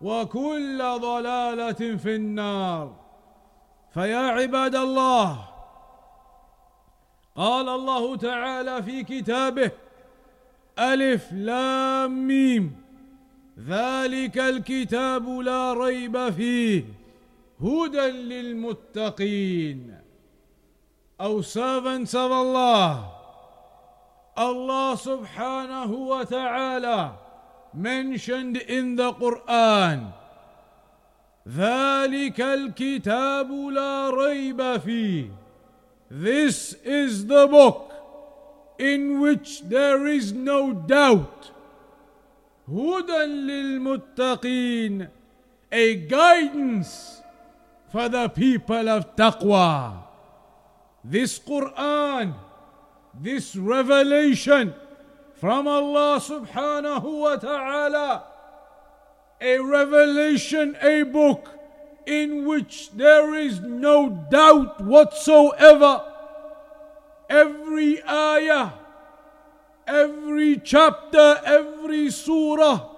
وكل ضلالة في النار. فيا عباد الله قال الله تعالى في كتابه ألف لام ميم. ذلك الكتاب لا ريب فيه هدى للمتقين. أو servants of Allah. Subhanahu wa ta'ala mentioned in the Quran ذلك الكتاب لا ريب فيه This is the book in which there is no doubt هدى للمتقين a guidance for the people of taqwa this quran this revelation from allah subhanahu wa ta'ala a revelation a book in which there is no doubt whatsoever every ayah every chapter, every surah,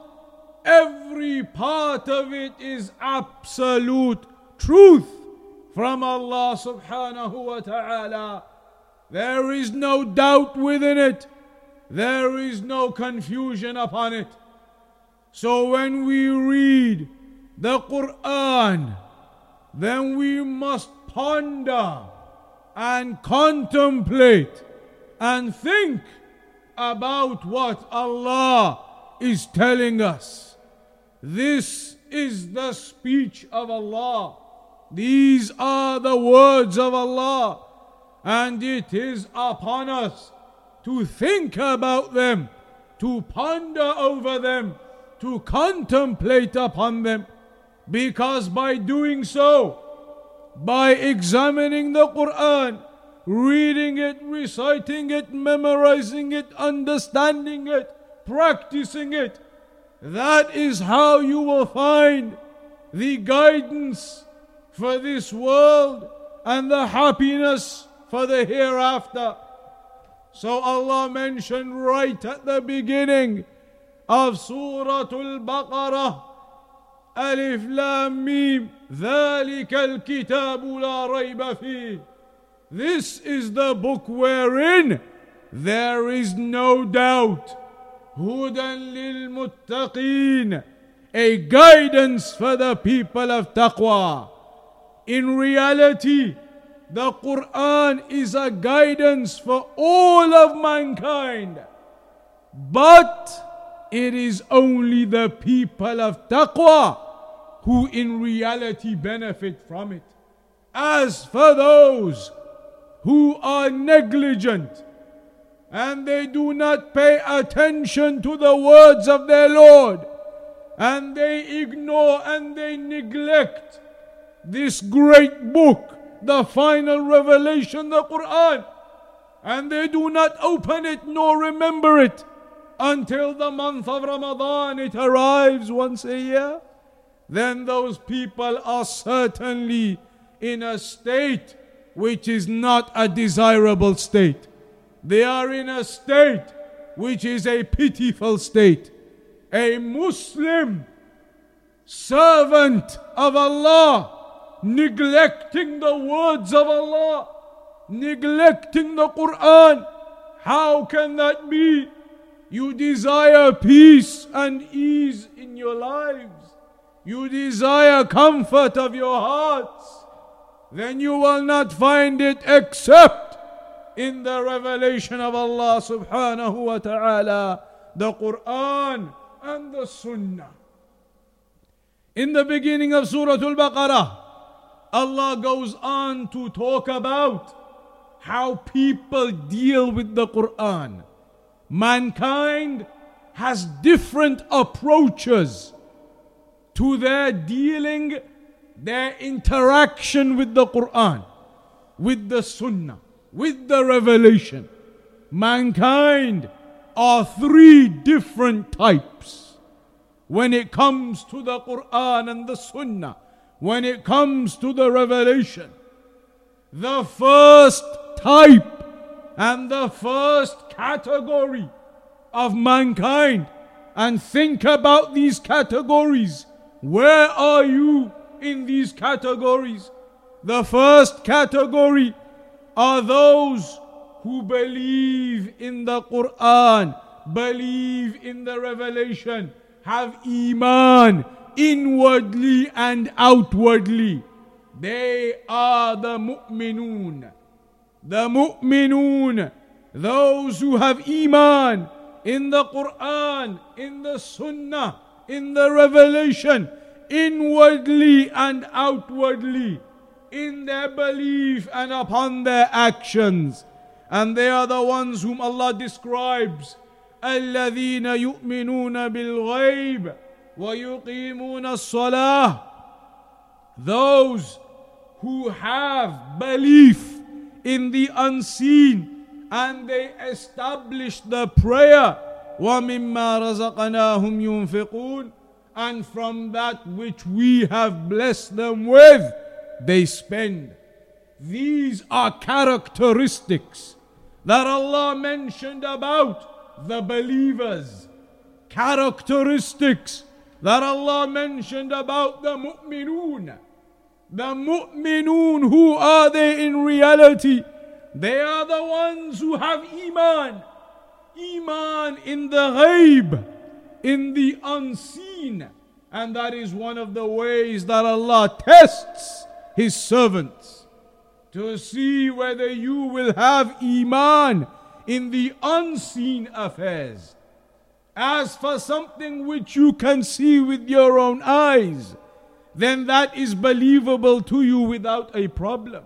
every part of it is absolute truth from Allah subhanahu wa ta'ala. There is no doubt within it. There is no confusion upon it. So when we read the Quran, then we must ponder and contemplate and think about what Allah is telling us. This is the speech of Allah. These are the words of Allah. And it is upon us to think about them, to ponder over them, to contemplate upon them. Because by doing so, by examining the Quran, reading it, reciting it, memorizing it, understanding it, practicing it. That is how you will find the guidance for this world and the happiness for the hereafter. So Allah mentioned right at the beginning of Surah Al-Baqarah ألف لام ميم ذلك الكتاب لا ريب فيه this is the book wherein there is no doubt. هدى للمتقين a guidance for the people of taqwa. In reality, the Quran is a guidance for all of mankind. But it is only the people of taqwa who in reality benefit from it. As for those who are negligent and they do not pay attention to the words of their Lord and they ignore and they neglect this great book, the final revelation, the Quran, and they do not open it nor remember it until the month of Ramadan it arrives once a year, then those people are certainly in a state which is not a desirable state. They are in a state which is a pitiful state. A Muslim servant of Allah neglecting the words of Allah, neglecting the Quran. How can that be? You desire peace and ease in your lives. You desire comfort of your hearts then you will not find it except in the revelation of Allah subhanahu wa ta'ala, the Quran and the Sunnah. In the beginning of Surah Al Baqarah, Allah goes on to talk about how people deal with the Quran. Mankind has different approaches to their dealing their interaction with the Quran, with the Sunnah, with the revelation. Mankind are three different types when it comes to the Quran and the Sunnah, when it comes to the revelation. The first type and the first category of mankind, and think about these categories. Where are you in these categories. The first category are those who believe in the Quran, believe in the revelation, have Iman inwardly and outwardly. They are the mu'minun. The mu'minun, those who have Iman in the Quran, in the Sunnah, in the revelation, inwardly and outwardly in their belief and upon their actions. And they are the ones whom Allah describes الذين يؤمنون بالغيب ويقيمون الصلاة Those who have belief in the unseen and they establish the prayer ومما رزقناهم ينفقون and from that which we have blessed them with, they spend. These are characteristics that Allah mentioned about the believers. Characteristics that Allah mentioned about the mu'minun. The mu'minun, who are they in reality? They are the ones who have iman. Iman in the ghaib in the unseen. And that is one of the ways that Allah tests His servants to see whether you will have Iman in the unseen affairs. As for something which you can see with your own eyes, then that is believable to you without a problem.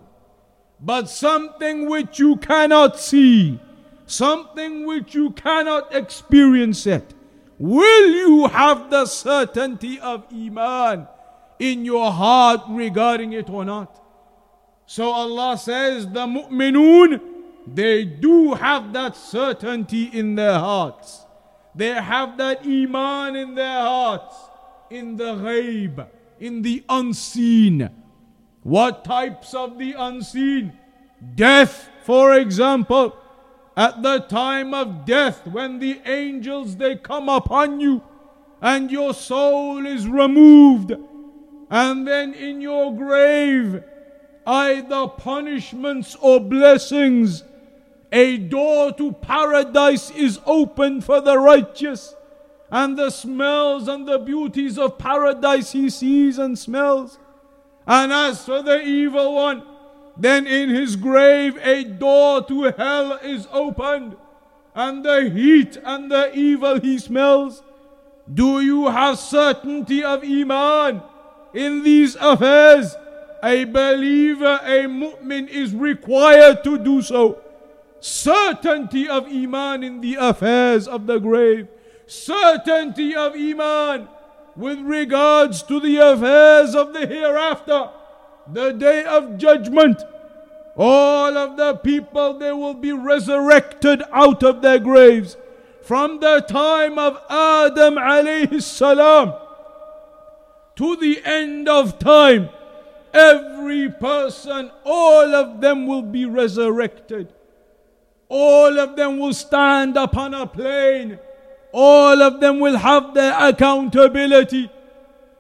But something which you cannot see, something which you cannot experience it, Will you have the certainty of Iman in your heart regarding it or not? So Allah says, the mu'minun, they do have that certainty in their hearts. They have that Iman in their hearts, in the ghaib, in the unseen. What types of the unseen? Death, for example at the time of death when the angels they come upon you and your soul is removed and then in your grave either punishments or blessings a door to paradise is open for the righteous and the smells and the beauties of paradise he sees and smells and as for the evil one then in his grave a door to hell is opened, and the heat and the evil he smells. Do you have certainty of Iman in these affairs, a believer, a mu'min is required to do so. Certainty of Iman in the affairs of the grave. Certainty of Iman with regards to the affairs of the hereafter, the day of judgment. All of the people, they will be resurrected out of their graves from the time of Adam alayhi salam to the end of time. Every person, all of them will be resurrected. All of them will stand upon a plain. All of them will have their accountability.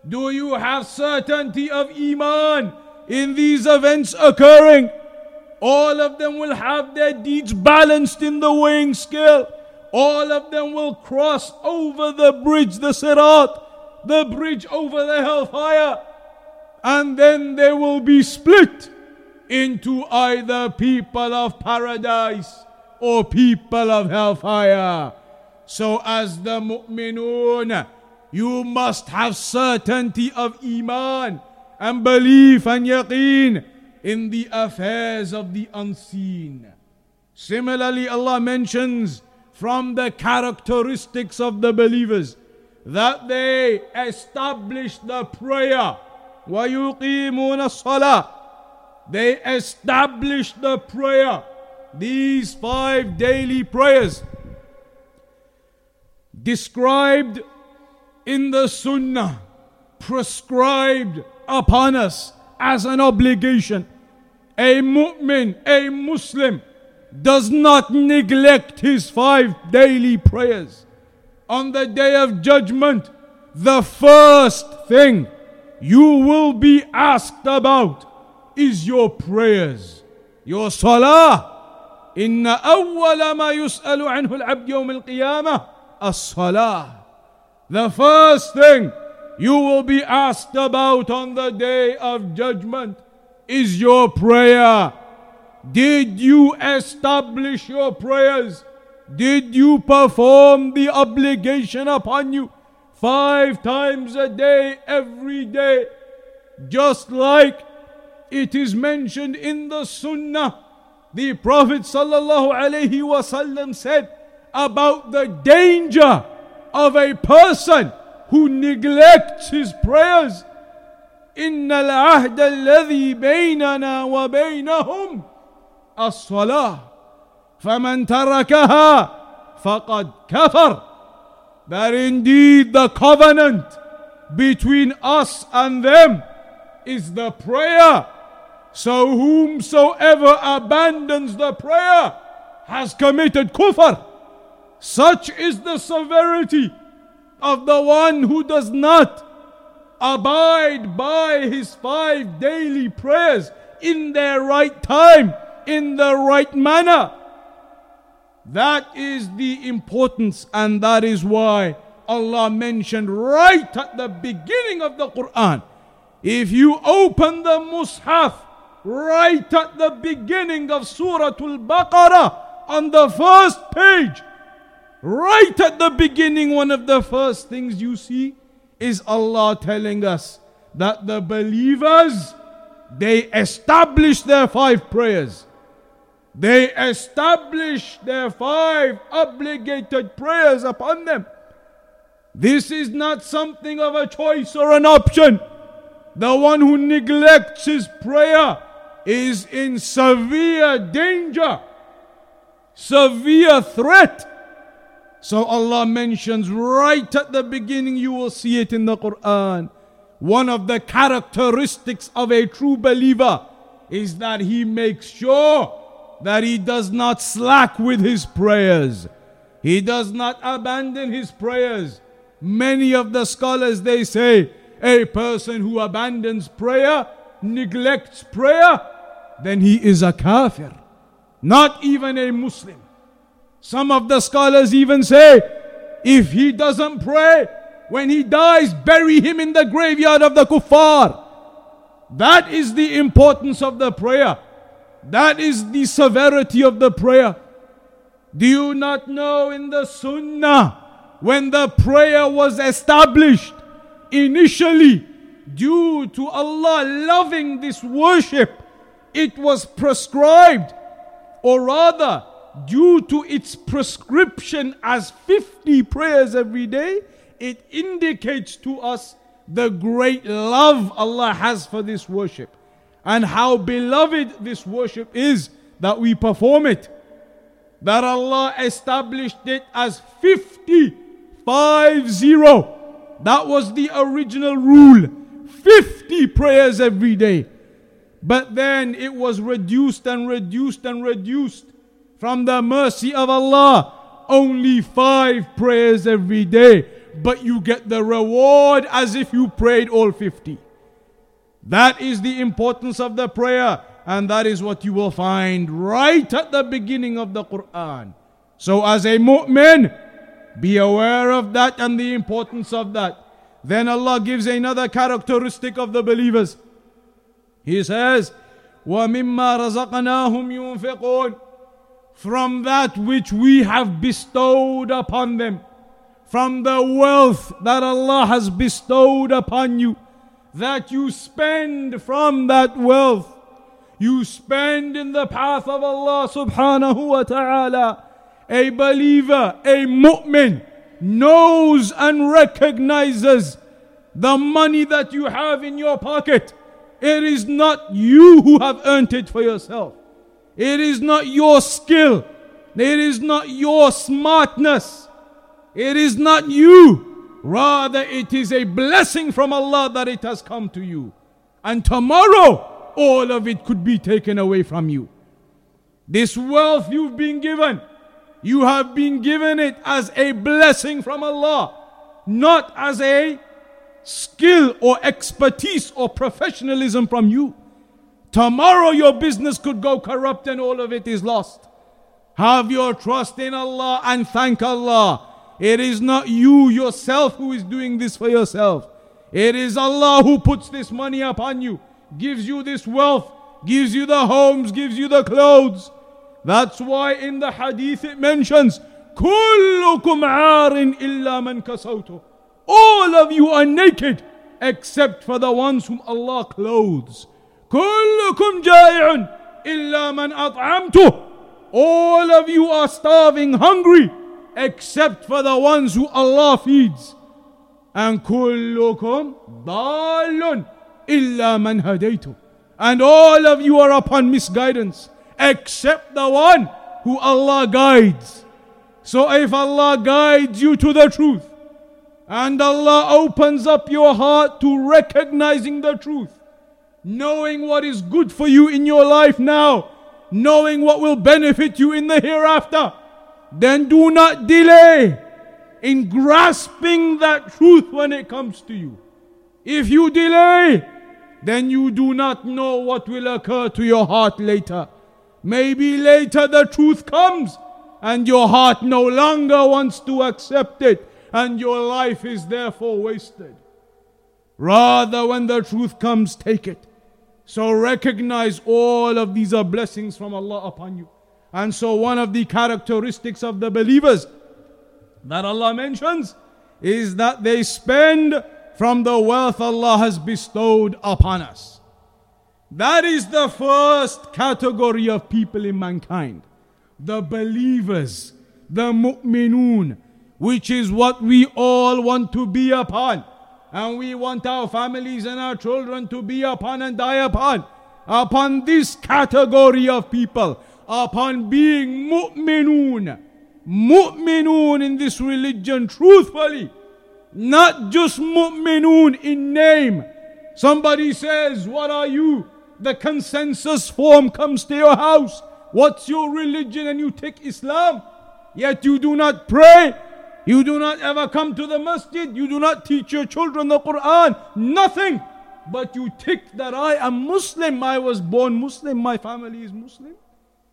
Do you have certainty of Iman in these events occurring? All of them will have their deeds balanced in the weighing scale. All of them will cross over the bridge, the Sirat, the bridge over the hellfire. And then they will be split into either people of paradise or people of hellfire. So, as the mu'minun, you must have certainty of iman and belief and yaqeen in the affairs of the unseen. Similarly, Allah mentions from the characteristics of the believers that they establish the prayer. وَيُقِيمُونَ الصَّلَاةِ They establish the prayer. These five daily prayers described in the Sunnah, prescribed upon us as an obligation. A mu'min, a Muslim, does not neglect his five daily prayers. On the day of judgment, the first thing you will be asked about is your prayers, your salah. إن أول ما يسأل عنه العبد يوم القيامة الصلاة. The first thing you will be asked about on the day of judgment is your prayer. Did you establish your prayers? Did you perform the obligation upon you five times a day, every day? Just like it is mentioned in the Sunnah. The Prophet sallallahu alaihi wasallam said about the danger of a person who neglects his prayers. إن العهد الذي بيننا وبينهم الصلاة فمن تركها فقد كفر that indeed the covenant between us and them is the prayer so whomsoever abandons the prayer has committed kufr such is the severity of the one who does not abide by his five daily prayers in their right time in the right manner. That is the importance, and that is why Allah mentioned right at the beginning of the Quran. If you open the Mus'haf right at the beginning of Surah Al Baqarah on the first page, right at the beginning, one of the first things you see is Allah telling us that the believers they establish their five prayers. They establish their five obligated prayers upon them. This is not something of a choice or an option. The one who neglects his prayer is in severe danger, severe threat. So Allah mentions right at the beginning, you will see it in the Quran. One of the characteristics of a true believer is that he makes sure that he does not slack with his prayers. He does not abandon his prayers. Many of the scholars they say a person who abandons prayer, neglects prayer, then he is a kafir, not even a Muslim. Some of the scholars even say if he doesn't pray, when he dies, bury him in the graveyard of the kuffar. That is the importance of the prayer. That is the severity of the prayer. Do you not know in the Sunnah when the prayer was established initially due to Allah loving this worship, it was prescribed, or rather, due to its prescription as 50 prayers every day, it indicates to us the great love Allah has for this worship and how beloved this worship is that we perform it. That Allah established it as 50, 5 0. That was the original rule 50 prayers every day. But then it was reduced and reduced and reduced from the mercy of Allah. Only five prayers every day, but you get the reward as if you prayed all 50. That is the importance of the prayer, and that is what you will find right at the beginning of the Quran. So, as a mu'min, be aware of that and the importance of that. Then Allah gives another characteristic of the believers. He says, وَمِمَّا رَزَقْنَاهُمْ يُنْفِقُونَ From that which we have bestowed upon them, from the wealth that Allah has bestowed upon you, that you spend from that wealth, you spend in the path of Allah subhanahu wa ta'ala. A believer, a mu'min, knows and recognizes the money that you have in your pocket it is not you who have earned it for yourself. It is not your skill. It is not your smartness. It is not you. Rather, it is a blessing from Allah that it has come to you. And tomorrow, all of it could be taken away from you. This wealth you've been given, you have been given it as a blessing from Allah, not as a skill or expertise or professionalism from you. Tomorrow your business could go corrupt and all of it is lost. Have your trust in Allah and thank Allah. It is not you yourself who is doing this for yourself. It is Allah who puts this money upon you, gives you this wealth, gives you the homes, gives you the clothes. That's why in the hadith it mentions, كلكم عار إلا من كسوته. All of you are naked except for the ones whom Allah clothes. كلكم جائع إلا من أطعمته. All of you are starving, hungry, except for the ones who Allah feeds. And كلكم ضال إلا من هديته. And all of you are upon misguidance, except the one who Allah guides. So if Allah guides you to the truth, and Allah opens up your heart to recognizing the truth, knowing what is good for you in your life now, knowing what will benefit you in the hereafter, then do not delay in grasping that truth when it comes to you. If you delay, then you do not know what will occur to your heart later. Maybe later the truth comes and your heart no longer wants to accept it and your life is therefore wasted. Rather, when the truth comes, take it. So recognize all of these are blessings from Allah upon you. And so, one of the characteristics of the believers that Allah mentions is that they spend from the wealth Allah has bestowed upon us. That is the first category of people in mankind the believers, the mu'minun, which is what we all want to be upon. And we want our families and our children to be upon and die upon. Upon this category of people, upon being mu'minun. Mu'minun in this religion, truthfully. Not just mu'minun in name. Somebody says, What are you? The consensus form comes to your house. What's your religion? And you take Islam. Yet you do not pray. You do not ever come to the masjid. You do not teach your children the Quran. Nothing. But you tick that I am Muslim. I was born Muslim. My family is Muslim.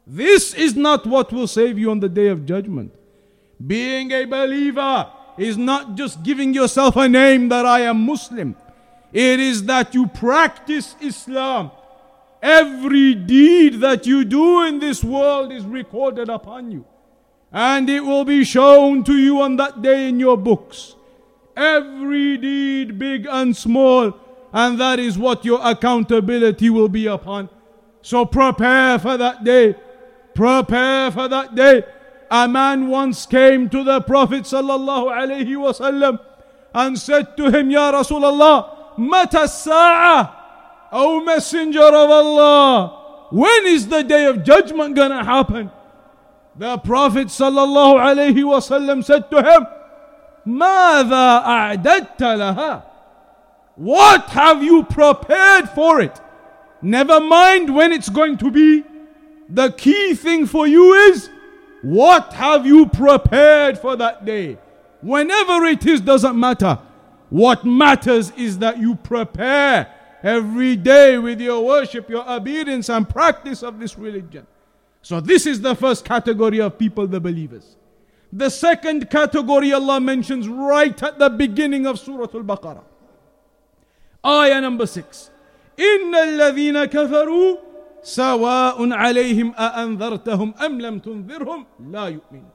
This is not what will save you on the day of judgment. Being a believer is not just giving yourself a name that I am Muslim. It is that you practice Islam. Every deed that you do in this world is recorded upon you. And it will be shown to you on that day in your books. Every deed, big and small, and that is what your accountability will be upon. So prepare for that day. Prepare for that day. A man once came to the Prophet sallallahu alaihi wasallam and said to him, Ya Rasulullah, Mata sa'a, O Messenger of Allah, when is the day of judgment gonna happen? The Prophet sallallahu alaihi wasallam said to him, ماذا أعددت لها? What have you prepared for it? Never mind when it's going to be. The key thing for you is what have you prepared for that day? Whenever it is, doesn't matter. What matters is that you prepare every day with your worship, your obedience, and practice of this religion. So, this is the first category of people, the believers. The second category Allah mentions right at the beginning of Surah Al Baqarah. Ayah number six. إن الذين كفروا سواء عليهم أأنذرتهم أم لم تنذرهم لا يؤمنون.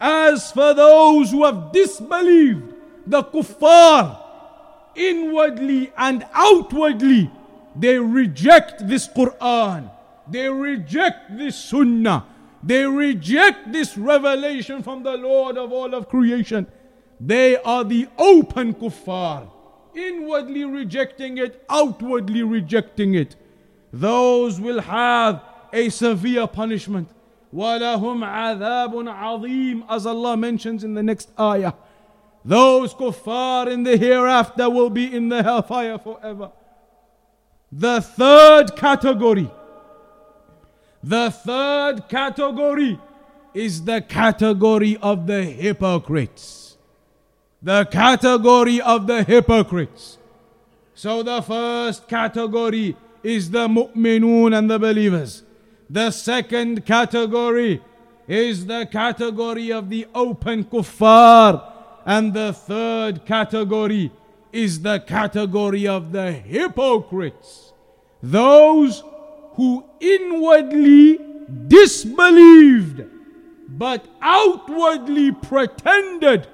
As for those who have disbelieved, the kuffar, inwardly and outwardly, they reject this Quran. They reject this Sunnah. They reject this revelation from the Lord of all of creation. They are the open kuffar, inwardly rejecting it, outwardly rejecting it. Those will have a severe punishment. وَلَهُمْ عَذَابٌ عَظِيمٌ As Allah mentions in the next ayah. Those kuffar in the hereafter will be in the hellfire forever. The third category the third category is the category of the hypocrites. The category of the hypocrites. So the first category is the mu'minun and the believers. The second category is the category of the open kuffar. And the third category is the category of the hypocrites. Those who inwardly disbelieved but outwardly pretended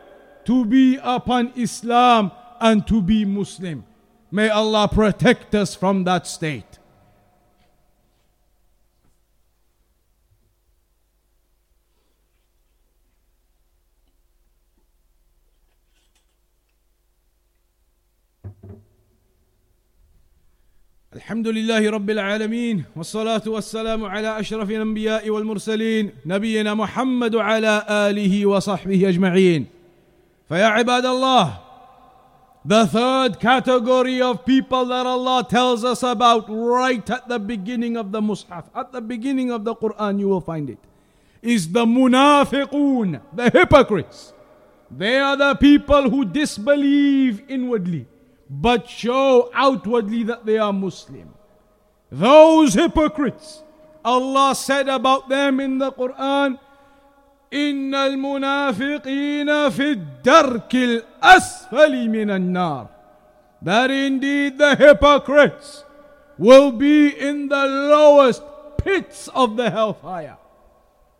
to be upon Islam and to be Muslim. May Allah protect us from that state. الحمد لله رب العالمين والصلاة والسلام على أشرف الأنبياء والمرسلين نبينا محمد وعلى آله وصحبه أجمعين فيا عباد الله The third category of people that Allah tells us about right at the beginning of the Mus'haf, at the beginning of the Quran, you will find it, is the munafiqun, the hypocrites. They are the people who disbelieve inwardly but show outwardly that they are Muslim. Those hypocrites, Allah said about them in the Quran, إن المنافقين في الدرك الأسفل من النار that indeed the hypocrites will be in the lowest pits of the hellfire.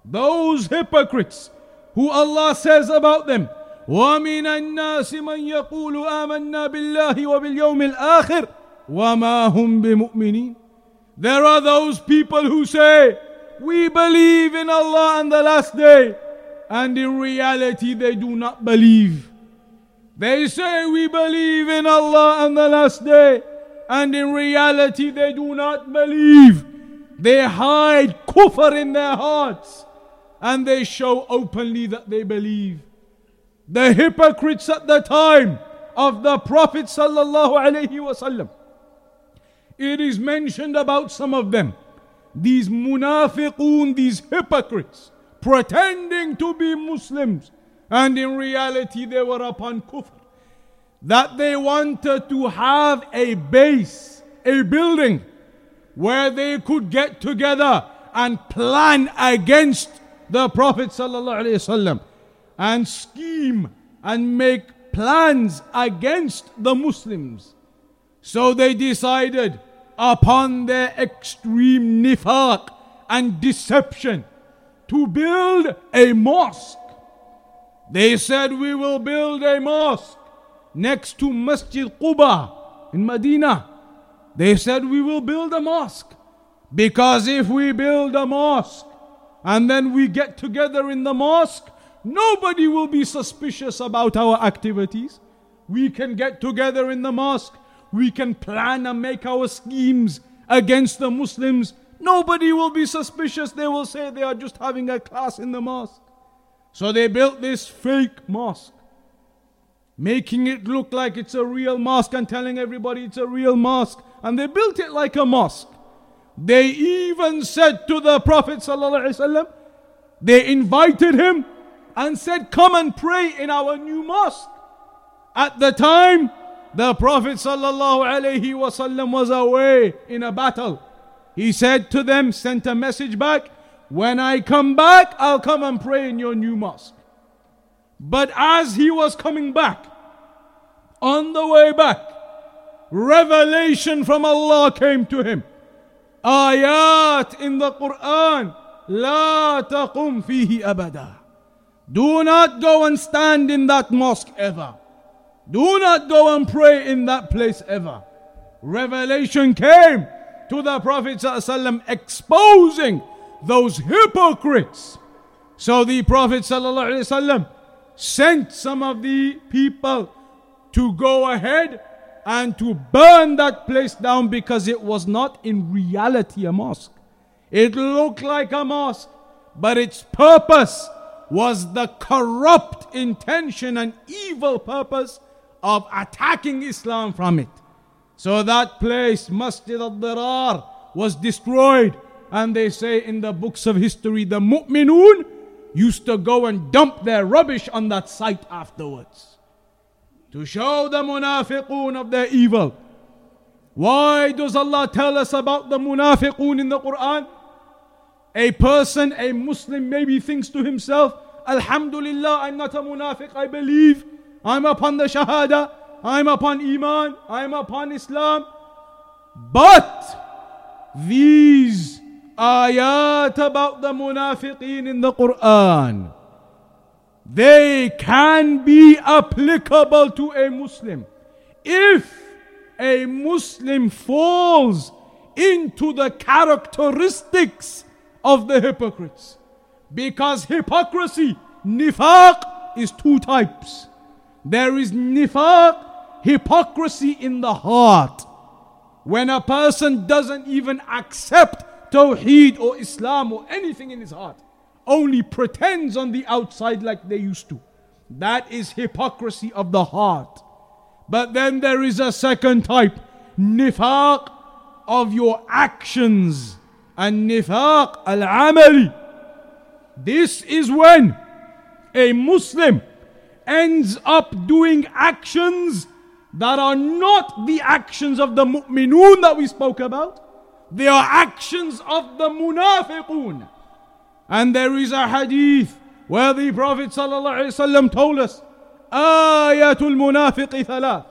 Those hypocrites who Allah says about them, ومن الناس من يقول آمنا بالله وباليوم الآخر وما هم بمؤمنين There are those people who say, We believe in Allah and the last day, and in reality they do not believe. They say, We believe in Allah and the last day, and in reality they do not believe. They hide kufr in their hearts, and they show openly that they believe the hypocrites at the time of the Prophet sallallahu alaihi wasallam. It is mentioned about some of them, these munafiqun, these hypocrites, pretending to be Muslims, and in reality they were upon kufr. That they wanted to have a base, a building, where they could get together and plan against the Prophet sallallahu alaihi wasallam and scheme and make plans against the Muslims. So they decided upon their extreme nifaq and deception to build a mosque. They said, We will build a mosque next to Masjid Quba in Medina. They said, We will build a mosque. Because if we build a mosque and then we get together in the mosque, nobody will be suspicious about our activities. We can get together in the mosque. We can plan and make our schemes against the Muslims. Nobody will be suspicious. They will say they are just having a class in the mosque. So they built this fake mosque, making it look like it's a real mosque and telling everybody it's a real mosque. And they built it like a mosque. They even said to the Prophet ﷺ, they invited him and said, Come and pray in our new mosque. At the time, the Prophet ﷺ was away in a battle. He said to them, sent a message back, When I come back, I'll come and pray in your new mosque. But as he was coming back, on the way back, revelation from Allah came to him. Ayat in the Quran. لا تقم فيه أبدا. do not go and stand in that mosque ever. Do not go and pray in that place ever. Revelation came to the Prophet ﷺ exposing those hypocrites. So the Prophet ﷺ sent some of the people to go ahead and to burn that place down because it was not in reality a mosque. It looked like a mosque, but its purpose was the corrupt intention and evil purpose of attacking Islam from it. So that place, Masjid al-Dirar, was destroyed. And they say in the books of history, the mu'minun used to go and dump their rubbish on that site afterwards to show the munafiqun of their evil. Why does Allah tell us about the munafiqun in the Quran? A person, a Muslim, maybe thinks to himself, Alhamdulillah, I'm not a munafiq, I believe. I'm upon the Shahada, I'm upon Iman, I'm upon Islam. But these ayat about the munafiqeen in the Quran they can be applicable to a Muslim. If a Muslim falls into the characteristics of the hypocrites. Because hypocrisy, nifaq, is two types. There is nifaq, hypocrisy in the heart. When a person doesn't even accept Tawheed or Islam or anything in his heart only pretends on the outside like they used to. That is hypocrisy of the heart. But then there is a second type, nifaq of your actions, and nifaq al-amali. This is when a Muslim ends up doing actions that are not the actions of the mu'minun that we spoke about. They are actions of the munafiqun. And there is a hadith where the Prophet ﷺ told us, Ayatul munafiqi thalath.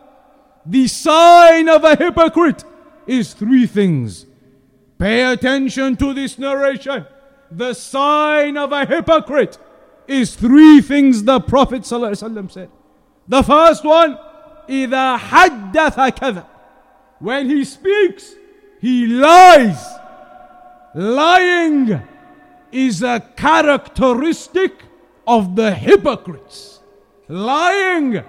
The sign of a hypocrite is three things. Pay attention to this narration The sign of a hypocrite is three things the Prophet ﷺ said. The first one, إذا حدث كذب. When he speaks, he lies. Lying is a characteristic of the hypocrites. Lying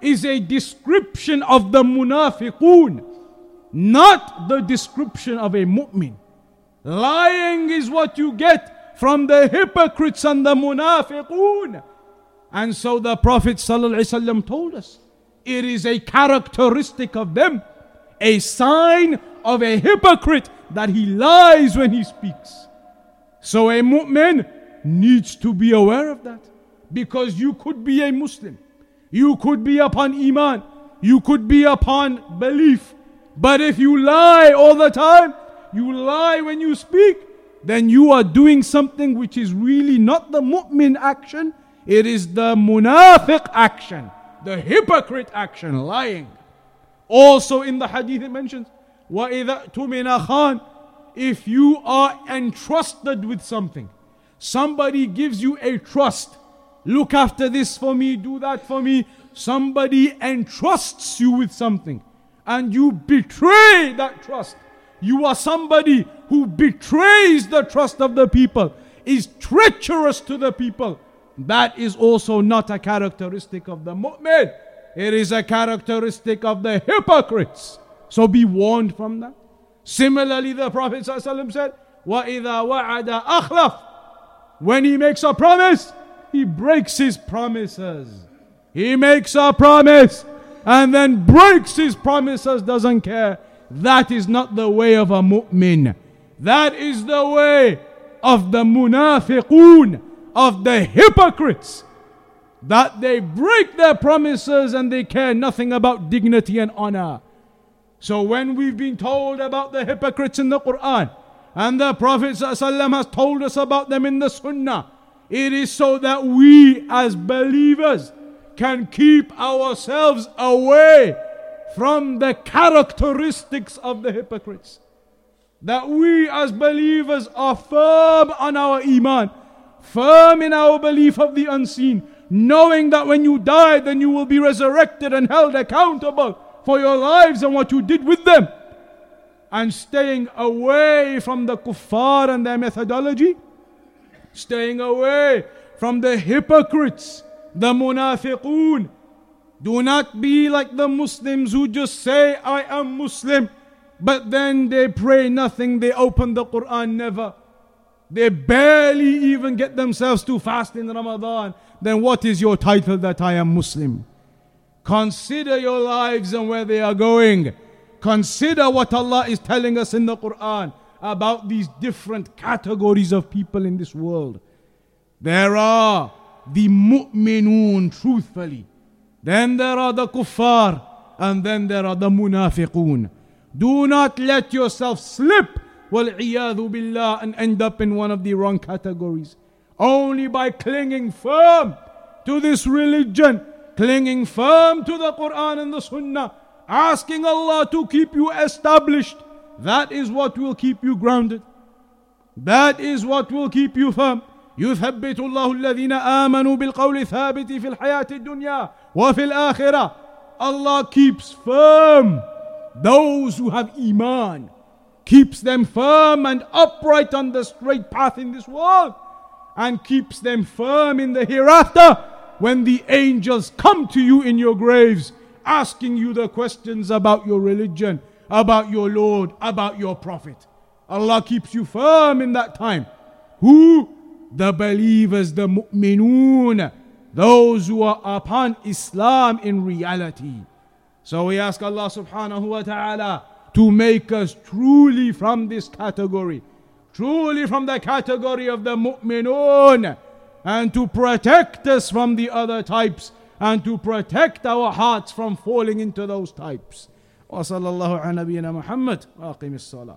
is a description of the munafiqun, not the description of a mu'min. Lying is what you get from the hypocrites and the munafiqun. And so the Prophet ﷺ told us it is a characteristic of them, a sign of a hypocrite that he lies when he speaks. So a mu'min needs to be aware of that. Because you could be a Muslim. You could be upon Iman. You could be upon belief. But if you lie all the time, you lie when you speak, then you are doing something which is really not the mu'min action. It is the munafiq action. The hypocrite action, lying. Also in the hadith it mentions, وَإِذَا تُمِنَ خَانٍ if you are entrusted with something, somebody gives you a trust, look after this for me, do that for me, somebody entrusts you with something, and you betray that trust. You are somebody who betrays the trust of the people, is treacherous to the people. That is also not a characteristic of the mu'min. It is a characteristic of the hypocrites. So be warned from that. Similarly, the Prophet ﷺ said, وَإِذَا وَعَدَ أَخْلَفَ When he makes a promise, he breaks his promises. He makes a promise and then breaks his promises, doesn't care. That is not the way of a mu'min. That is the way of the munafiqun, of the hypocrites. That they break their promises and they care nothing about dignity and honor. So when we've been told about the hypocrites in the Quran, and the Prophet ﷺ has told us about them in the Sunnah, it is so that we as believers can keep ourselves away from the characteristics of the hypocrites. That we as believers are firm on our iman, firm in our belief of the unseen, knowing that when you die, then you will be resurrected and held accountable for your lives and what you did with them. And staying away from the kuffar and their methodology, staying away from the hypocrites, the munafiqun. Do not be like the Muslims who just say, I am Muslim, but then they pray nothing, they open the Quran never. They barely even get themselves to fast in Ramadan. Then what is your title that I am Muslim? Consider your lives and where they are going. Consider what Allah is telling us in the Quran about these different categories of people in this world. There are the mu'minun truthfully. Then there are the kuffar, and then there are the munafiqun. Do not let yourself slip, wal-iyadu billah, and end up in one of the wrong categories. Only by clinging firm to this religion, clinging firm to the Quran and the Sunnah, asking Allah to keep you established. That is what will keep you grounded. That is what will keep you firm. يثبت الله الذين آمنوا بالقول الثابت في الحياة الدنيا وفي الآخرة Allah keeps firm those who have iman keeps them firm and upright on the straight path in this world and keeps them firm in the hereafter when the angels come to you in your graves asking you the questions about your religion, about your Lord, about your Prophet. Allah keeps you firm in that time. Who? The believers, the mu'minun, those who are upon Islam in reality. So we ask Allah subhanahu wa ta'ala to make us truly from this category, truly from the category of the mu'minun and to protect us from the other types and to protect our hearts from falling into those types. وصلى الله على نبينا محمد واقم الصلاه